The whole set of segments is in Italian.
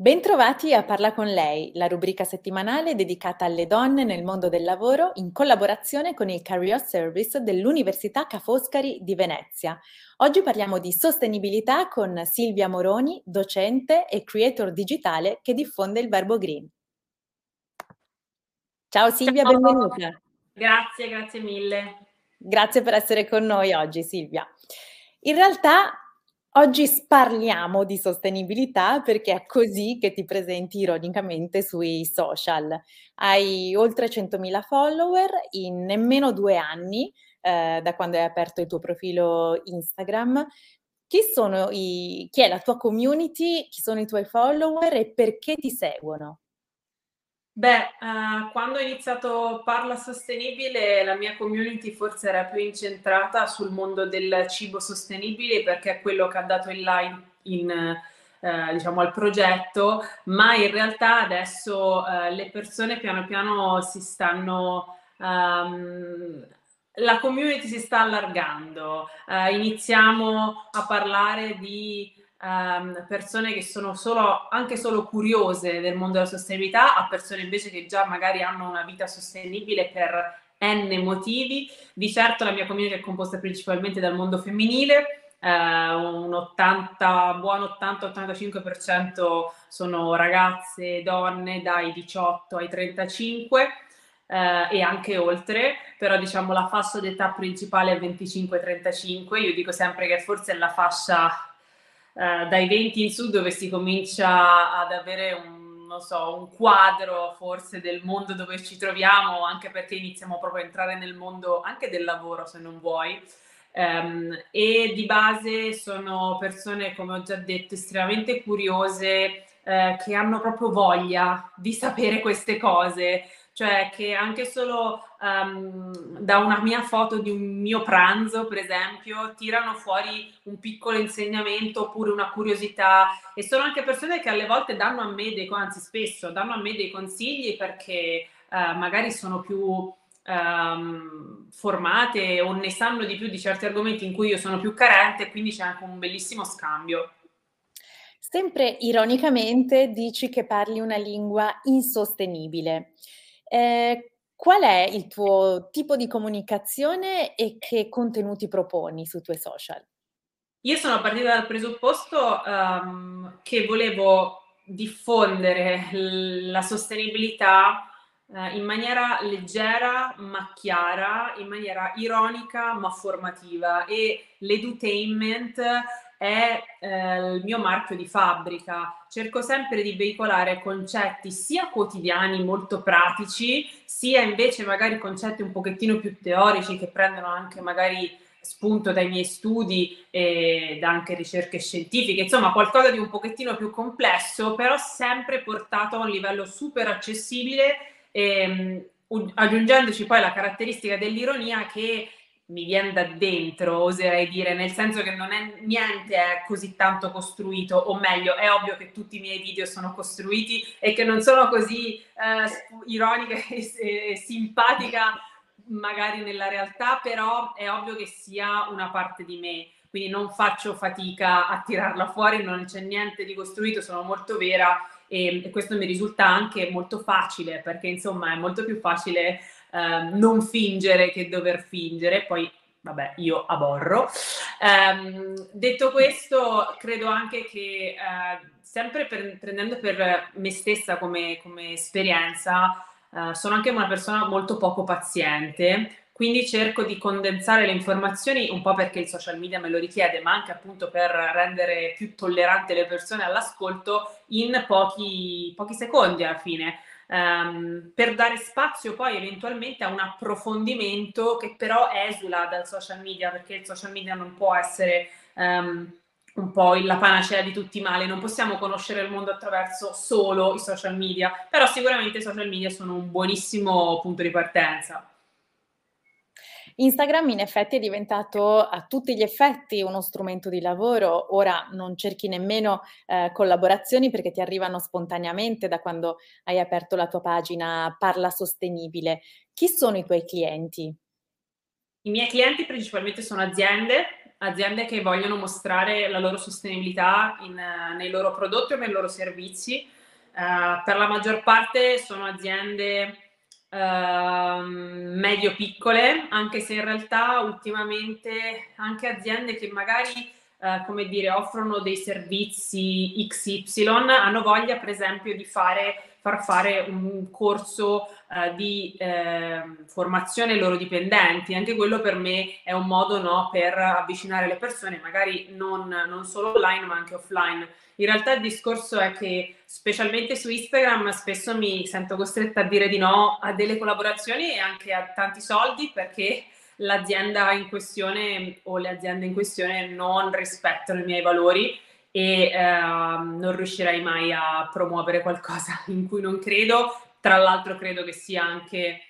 Bentrovati a Parla con lei, la rubrica settimanale dedicata alle donne nel mondo del lavoro in collaborazione con il Career Service dell'Università Ca' Foscari di Venezia. Oggi parliamo di sostenibilità con Silvia Moroni, docente e creator digitale che diffonde il verbo green. Ciao Silvia, Ciao. benvenuta. Grazie, grazie mille. Grazie per essere con noi oggi Silvia. In realtà Oggi parliamo di sostenibilità perché è così che ti presenti ironicamente sui social. Hai oltre 100.000 follower in nemmeno due anni eh, da quando hai aperto il tuo profilo Instagram. Chi, sono i, chi è la tua community? Chi sono i tuoi follower e perché ti seguono? Beh, uh, quando ho iniziato Parla Sostenibile, la mia community forse era più incentrata sul mondo del cibo sostenibile perché è quello che ha dato il là in, uh, diciamo, al progetto, ma in realtà adesso uh, le persone piano piano si stanno... Um, la community si sta allargando, iniziamo a parlare di um, persone che sono solo, anche solo curiose del mondo della sostenibilità a persone invece che già magari hanno una vita sostenibile per n motivi. Di certo la mia community è composta principalmente dal mondo femminile, eh, un 80, buon 80-85% sono ragazze, donne dai 18 ai 35 eh, e anche oltre, però diciamo la fascia d'età principale è 25-35, io dico sempre che forse è la fascia eh, dai 20 in su dove si comincia ad avere un, non so, un quadro forse del mondo dove ci troviamo, anche perché iniziamo proprio a entrare nel mondo anche del lavoro se non vuoi. Um, e di base sono persone, come ho già detto, estremamente curiose, eh, che hanno proprio voglia di sapere queste cose, cioè che anche solo um, da una mia foto di un mio pranzo, per esempio, tirano fuori un piccolo insegnamento oppure una curiosità e sono anche persone che alle volte danno a me dei, anzi spesso danno a me dei consigli perché uh, magari sono più um, formate o ne sanno di più di certi argomenti in cui io sono più carente e quindi c'è anche un bellissimo scambio. Sempre ironicamente dici che parli una lingua insostenibile. Eh, qual è il tuo tipo di comunicazione e che contenuti proponi sui tuoi social? Io sono partita dal presupposto um, che volevo diffondere la sostenibilità uh, in maniera leggera ma chiara, in maniera ironica ma formativa e l'edutainment è eh, il mio marchio di fabbrica. Cerco sempre di veicolare concetti sia quotidiani molto pratici, sia invece magari concetti un pochettino più teorici che prendono anche magari spunto dai miei studi e da anche ricerche scientifiche, insomma qualcosa di un pochettino più complesso, però sempre portato a un livello super accessibile, ehm, aggiungendoci poi la caratteristica dell'ironia che mi viene da dentro, oserei dire, nel senso che non è niente è così tanto costruito, o meglio, è ovvio che tutti i miei video sono costruiti e che non sono così eh, ironica e, e, simpatica magari nella realtà, però è ovvio che sia una parte di me, quindi non faccio fatica a tirarla fuori, non c'è niente di costruito, sono molto vera e, e questo mi risulta anche molto facile, perché insomma è molto più facile ehm, non fingere che dover fingere, poi vabbè, io aborro. Um, detto questo, credo anche che uh, sempre per, prendendo per me stessa come, come esperienza, uh, sono anche una persona molto poco paziente, quindi cerco di condensare le informazioni un po' perché il social media me lo richiede, ma anche appunto per rendere più tollerante le persone all'ascolto in pochi, pochi secondi alla fine um, per dare spazio poi eventualmente a un approfondimento che però esula dal social media, perché il social media non può essere um, un po' la panacea di tutti i mali, non possiamo conoscere il mondo attraverso solo i social media, però sicuramente i social media sono un buonissimo punto di partenza. Instagram in effetti è diventato a tutti gli effetti uno strumento di lavoro, ora non cerchi nemmeno eh, collaborazioni perché ti arrivano spontaneamente da quando hai aperto la tua pagina Parla Sostenibile. Chi sono i tuoi clienti? I miei clienti principalmente sono aziende, aziende che vogliono mostrare la loro sostenibilità in, nei loro prodotti o nei loro servizi. Uh, per la maggior parte sono aziende uh, medio-piccole, anche se in realtà ultimamente anche aziende che magari Uh, come dire, offrono dei servizi XY, hanno voglia, per esempio, di fare far fare un corso uh, di eh, formazione ai loro dipendenti. Anche quello per me è un modo no, per avvicinare le persone, magari non, non solo online ma anche offline. In realtà il discorso è che specialmente su Instagram spesso mi sento costretta a dire di no a delle collaborazioni e anche a tanti soldi perché l'azienda in questione o le aziende in questione non rispettano i miei valori e eh, non riuscirei mai a promuovere qualcosa in cui non credo. Tra l'altro credo che sia anche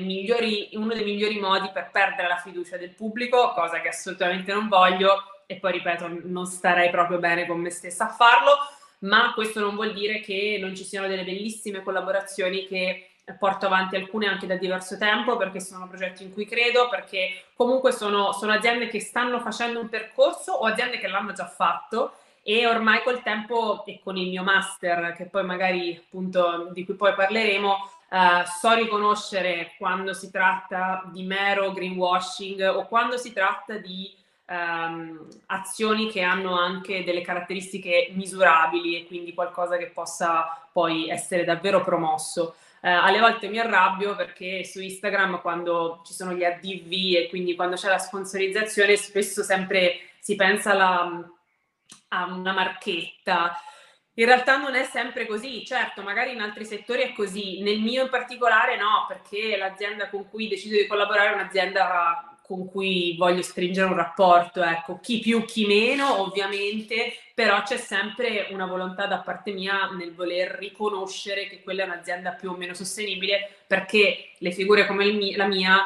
migliori, uno dei migliori modi per perdere la fiducia del pubblico, cosa che assolutamente non voglio e poi ripeto, non starei proprio bene con me stessa a farlo, ma questo non vuol dire che non ci siano delle bellissime collaborazioni che porto avanti alcune anche da diverso tempo perché sono progetti in cui credo, perché comunque sono, sono aziende che stanno facendo un percorso o aziende che l'hanno già fatto e ormai col tempo e con il mio master, che poi magari appunto di cui poi parleremo, uh, so riconoscere quando si tratta di mero greenwashing o quando si tratta di um, azioni che hanno anche delle caratteristiche misurabili e quindi qualcosa che possa poi essere davvero promosso. Eh, alle volte mi arrabbio perché su Instagram quando ci sono gli ADV e quindi quando c'è la sponsorizzazione spesso sempre si pensa alla, a una marchetta. In realtà non è sempre così, certo, magari in altri settori è così, nel mio in particolare no, perché l'azienda con cui decido di collaborare è un'azienda con cui voglio stringere un rapporto, ecco, chi più, chi meno, ovviamente, però c'è sempre una volontà da parte mia nel voler riconoscere che quella è un'azienda più o meno sostenibile, perché le figure come la mia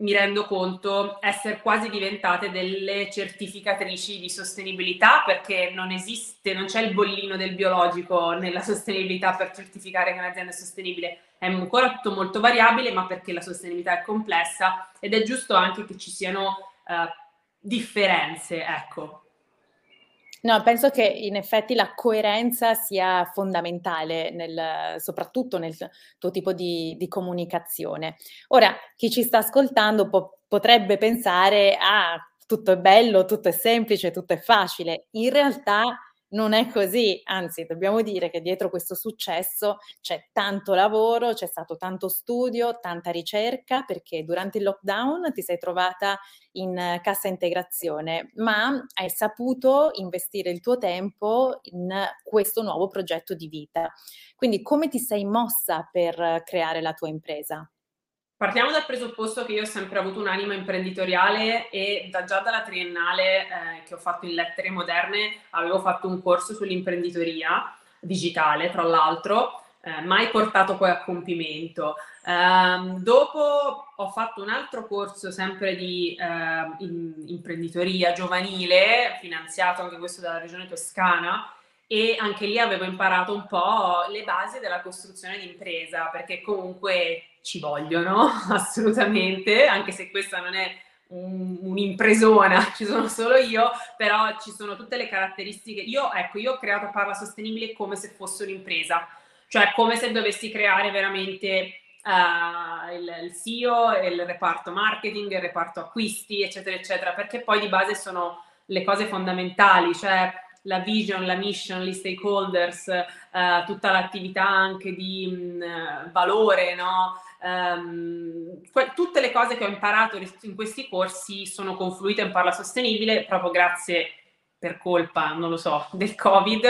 mi rendo conto essere quasi diventate delle certificatrici di sostenibilità perché non esiste, non c'è il bollino del biologico nella sostenibilità per certificare che un'azienda è sostenibile. È ancora tutto molto variabile, ma perché la sostenibilità è complessa ed è giusto anche che ci siano uh, differenze, ecco. No, penso che in effetti la coerenza sia fondamentale, nel, soprattutto nel tuo tipo di, di, comunicazione. Ora, chi ci sta ascoltando po- potrebbe pensare, ah, tutto è bello, tutto è semplice, tutto è facile. In realtà non è così, anzi dobbiamo dire che dietro questo successo c'è tanto lavoro, c'è stato tanto studio, tanta ricerca, perché durante il lockdown ti sei trovata in cassa integrazione, ma hai saputo investire il tuo tempo in questo nuovo progetto di vita. Quindi come ti sei mossa per creare la tua impresa? Partiamo dal presupposto che io ho sempre avuto un'anima imprenditoriale e da, già dalla triennale eh, che ho fatto in lettere moderne avevo fatto un corso sull'imprenditoria digitale, tra l'altro, eh, mai portato poi a compimento. Eh, dopo ho fatto un altro corso sempre di ehm, in, imprenditoria giovanile, finanziato anche questo dalla regione toscana, e anche lì avevo imparato un po' le basi della costruzione di impresa, perché comunque ci vogliono assolutamente, anche se questa non è un, un'impresona, ci sono solo io, però ci sono tutte le caratteristiche. Io, ecco, io ho creato Parla Sostenibile come se fosse un'impresa, cioè come se dovessi creare veramente uh, il, il CEO, il reparto marketing, il reparto acquisti, eccetera, eccetera, perché poi di base sono le cose fondamentali, cioè la vision, la mission, gli stakeholders, uh, tutta l'attività anche di mh, valore, no? Um, que- tutte le cose che ho imparato in questi corsi sono confluite in Parla Sostenibile proprio grazie per colpa, non lo so, del Covid.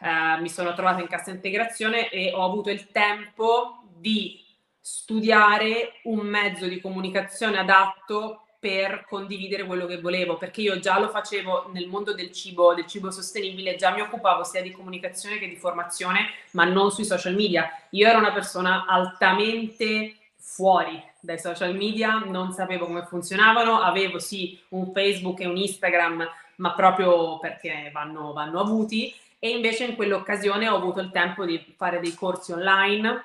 Uh, mi sono trovata in cassa integrazione e ho avuto il tempo di studiare un mezzo di comunicazione adatto per condividere quello che volevo, perché io già lo facevo nel mondo del cibo, del cibo sostenibile, già mi occupavo sia di comunicazione che di formazione, ma non sui social media. Io ero una persona altamente fuori dai social media, non sapevo come funzionavano, avevo sì un Facebook e un Instagram, ma proprio perché vanno, vanno avuti, e invece in quell'occasione ho avuto il tempo di fare dei corsi online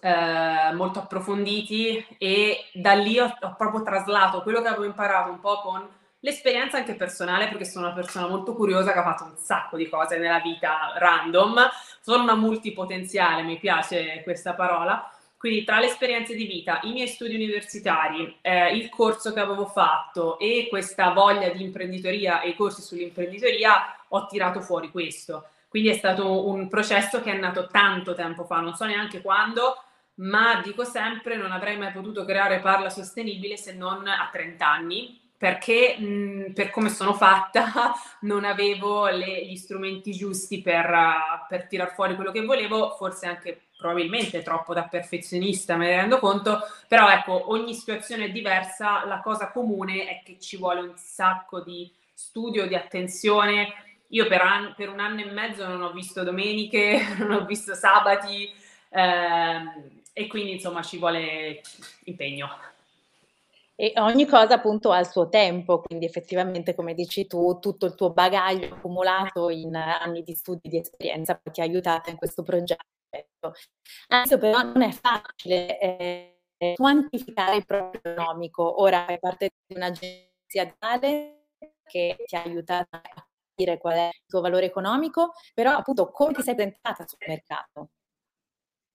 eh, molto approfonditi e da lì ho, ho, proprio traslato quello che avevo imparato un po' con l'esperienza anche personale perché sono una persona molto curiosa che ha fatto un sacco di cose nella vita random, sono una multipotenziale, mi piace questa parola. Quindi tra le esperienze di vita, i miei studi universitari, eh, il corso che avevo fatto e questa voglia di imprenditoria e i corsi sull'imprenditoria, ho tirato fuori questo. Quindi è stato un processo che è nato tanto tempo fa, non so neanche quando, ma dico sempre non avrei mai potuto creare Parla Sostenibile se non a 30 anni, perché mh, per come sono fatta non avevo le, gli strumenti giusti per, per tirar fuori quello che volevo, forse anche probabilmente troppo da perfezionista, me ne rendo conto, però ecco, ogni situazione è diversa, la cosa comune è che ci vuole un sacco di studio, di attenzione, io per, an- per, un anno e mezzo non ho visto domeniche, non ho visto sabati ehm, e quindi insomma ci vuole impegno. E ogni cosa appunto ha il suo tempo, quindi effettivamente come dici tu, tutto il tuo bagaglio accumulato in anni di studi, di esperienza ti ha aiutato in questo progetto. Adesso però non è facile eh, quantificare il proprio economico. Ora fai parte di un'agenzia tale che ti ha aiutato a capire qual è il tuo valore economico, però appunto come ti sei presentata sul mercato?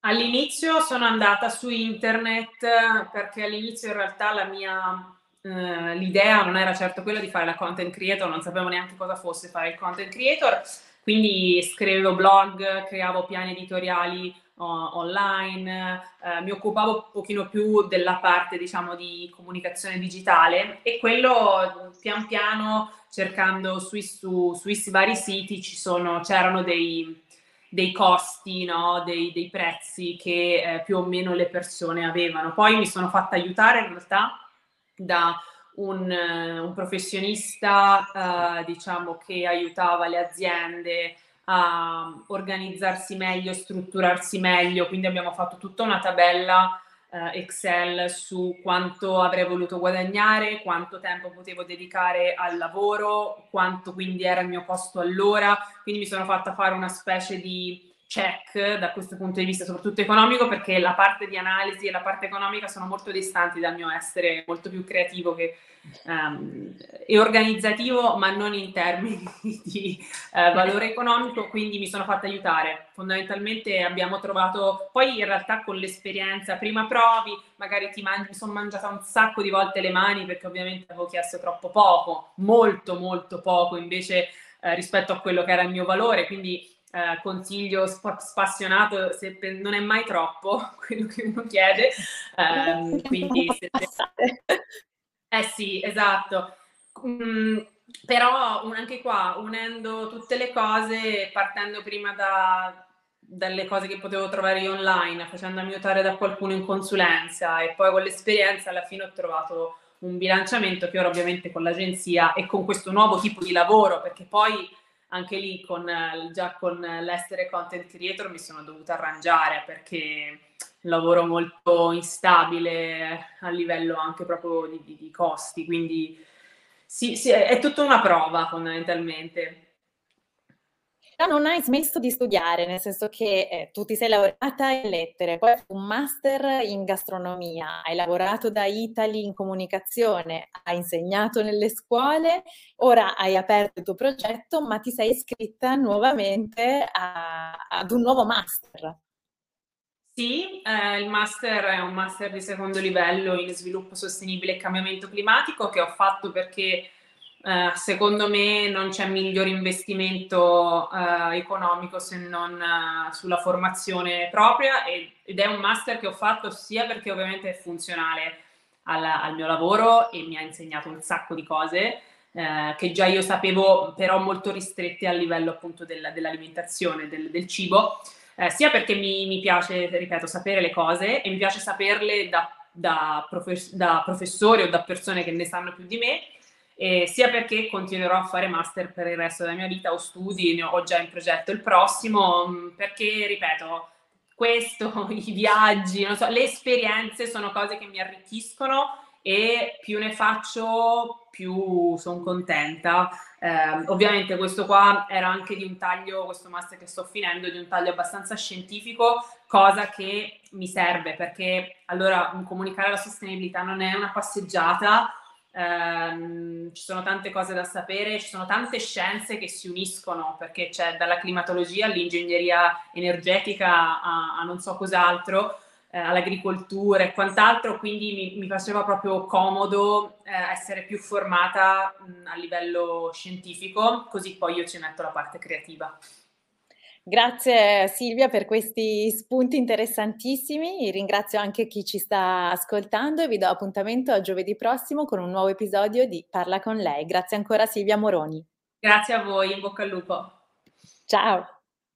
All'inizio sono andata su internet perché all'inizio in realtà la mia eh, l'idea non era certo quella di fare la content creator, non sapevo neanche cosa fosse fare il content creator, quindi scrivevo blog, creavo piani editoriali online, eh, mi occupavo un pochino più della parte diciamo di comunicazione digitale e quello pian piano cercando sui, su, sui vari siti sono, c'erano dei, dei costi, no? dei, dei, prezzi che eh, più o meno le persone avevano. Poi mi sono fatta aiutare in realtà da un, un professionista, eh, diciamo, che aiutava le aziende a organizzarsi meglio, strutturarsi meglio, quindi abbiamo fatto tutta una tabella Excel su quanto avrei voluto guadagnare, quanto tempo potevo dedicare al lavoro, quanto quindi era il mio costo all'ora, quindi mi sono fatta fare una specie di check da questo punto di vista, soprattutto economico, perché la parte di analisi e la parte economica sono molto distanti dal mio essere molto più creativo che, um, e organizzativo, ma non in termini di uh, valore economico, quindi mi sono fatta aiutare. Fondamentalmente abbiamo trovato, poi in realtà con l'esperienza, prima provi, magari ti mangi, mi sono mangiata un sacco di volte le mani perché ovviamente avevo chiesto troppo poco, molto molto poco invece eh, rispetto a quello che era il mio valore, quindi eh, consiglio sp- spassionato, se pe- non è mai troppo quello che uno chiede, eh, quindi se... Eh sì, esatto. Mm, però anche qua, unendo tutte le cose, partendo prima da, dalle cose che potevo trovare io online, facendomi aiutare da qualcuno in consulenza e poi con l'esperienza alla fine ho trovato un bilanciamento che ora ovviamente con l'agenzia e con questo nuovo tipo di lavoro, perché poi anche lì con, già con l'essere content creator mi sono dovuta arrangiare perché lavoro molto instabile a livello anche proprio di, di, di costi, quindi sì, sì, è tutta una prova fondamentalmente. Però non hai smesso di studiare, nel senso che eh, tu ti sei laureata in lettere, poi un master in gastronomia, hai lavorato da Italy in comunicazione, hai insegnato nelle scuole, ora hai aperto il tuo progetto, ma ti sei iscritta nuovamente a, ad un nuovo master. Sì, eh, il master è un master di secondo livello in sviluppo sostenibile e cambiamento climatico che ho fatto perché eh, secondo me non c'è miglior investimento eh, economico se non eh, sulla formazione propria ed, è un master che ho fatto sia perché ovviamente è funzionale al, al mio lavoro e mi ha insegnato un sacco di cose eh, che già io sapevo però molto ristrette a livello appunto del, dell'alimentazione, del, del cibo, eh, sia perché mi, mi piace, ripeto, sapere le cose e mi piace saperle da da, profes- da professori o da persone che ne sanno più di me, eh, sia perché continuerò a fare master per il resto della mia vita o studi, ne ho già in progetto il prossimo, mm, perché, ripeto, questo, i viaggi, so, le esperienze sono cose che mi arricchiscono e più ne faccio, più sono contenta. Eh, ovviamente questo qua era anche di un taglio, questo master che sto finendo, di un taglio abbastanza scientifico, cosa che mi serve perché allora comunicare la sostenibilità non è una passeggiata, ehm, ci sono tante cose da sapere, ci sono tante scienze che si uniscono perché c'è dalla climatologia all'ingegneria energetica a, a non so cos'altro eh, all'agricoltura e quant'altro, quindi mi, mi faceva proprio comodo eh, essere più formata mh, a livello scientifico, così poi io ci metto la parte creativa. Grazie Silvia per questi spunti interessantissimi, ringrazio anche chi ci sta ascoltando e vi do appuntamento a giovedì prossimo con un nuovo episodio di Parla con lei. Grazie ancora Silvia Moroni. Grazie a voi, in bocca al lupo. Ciao.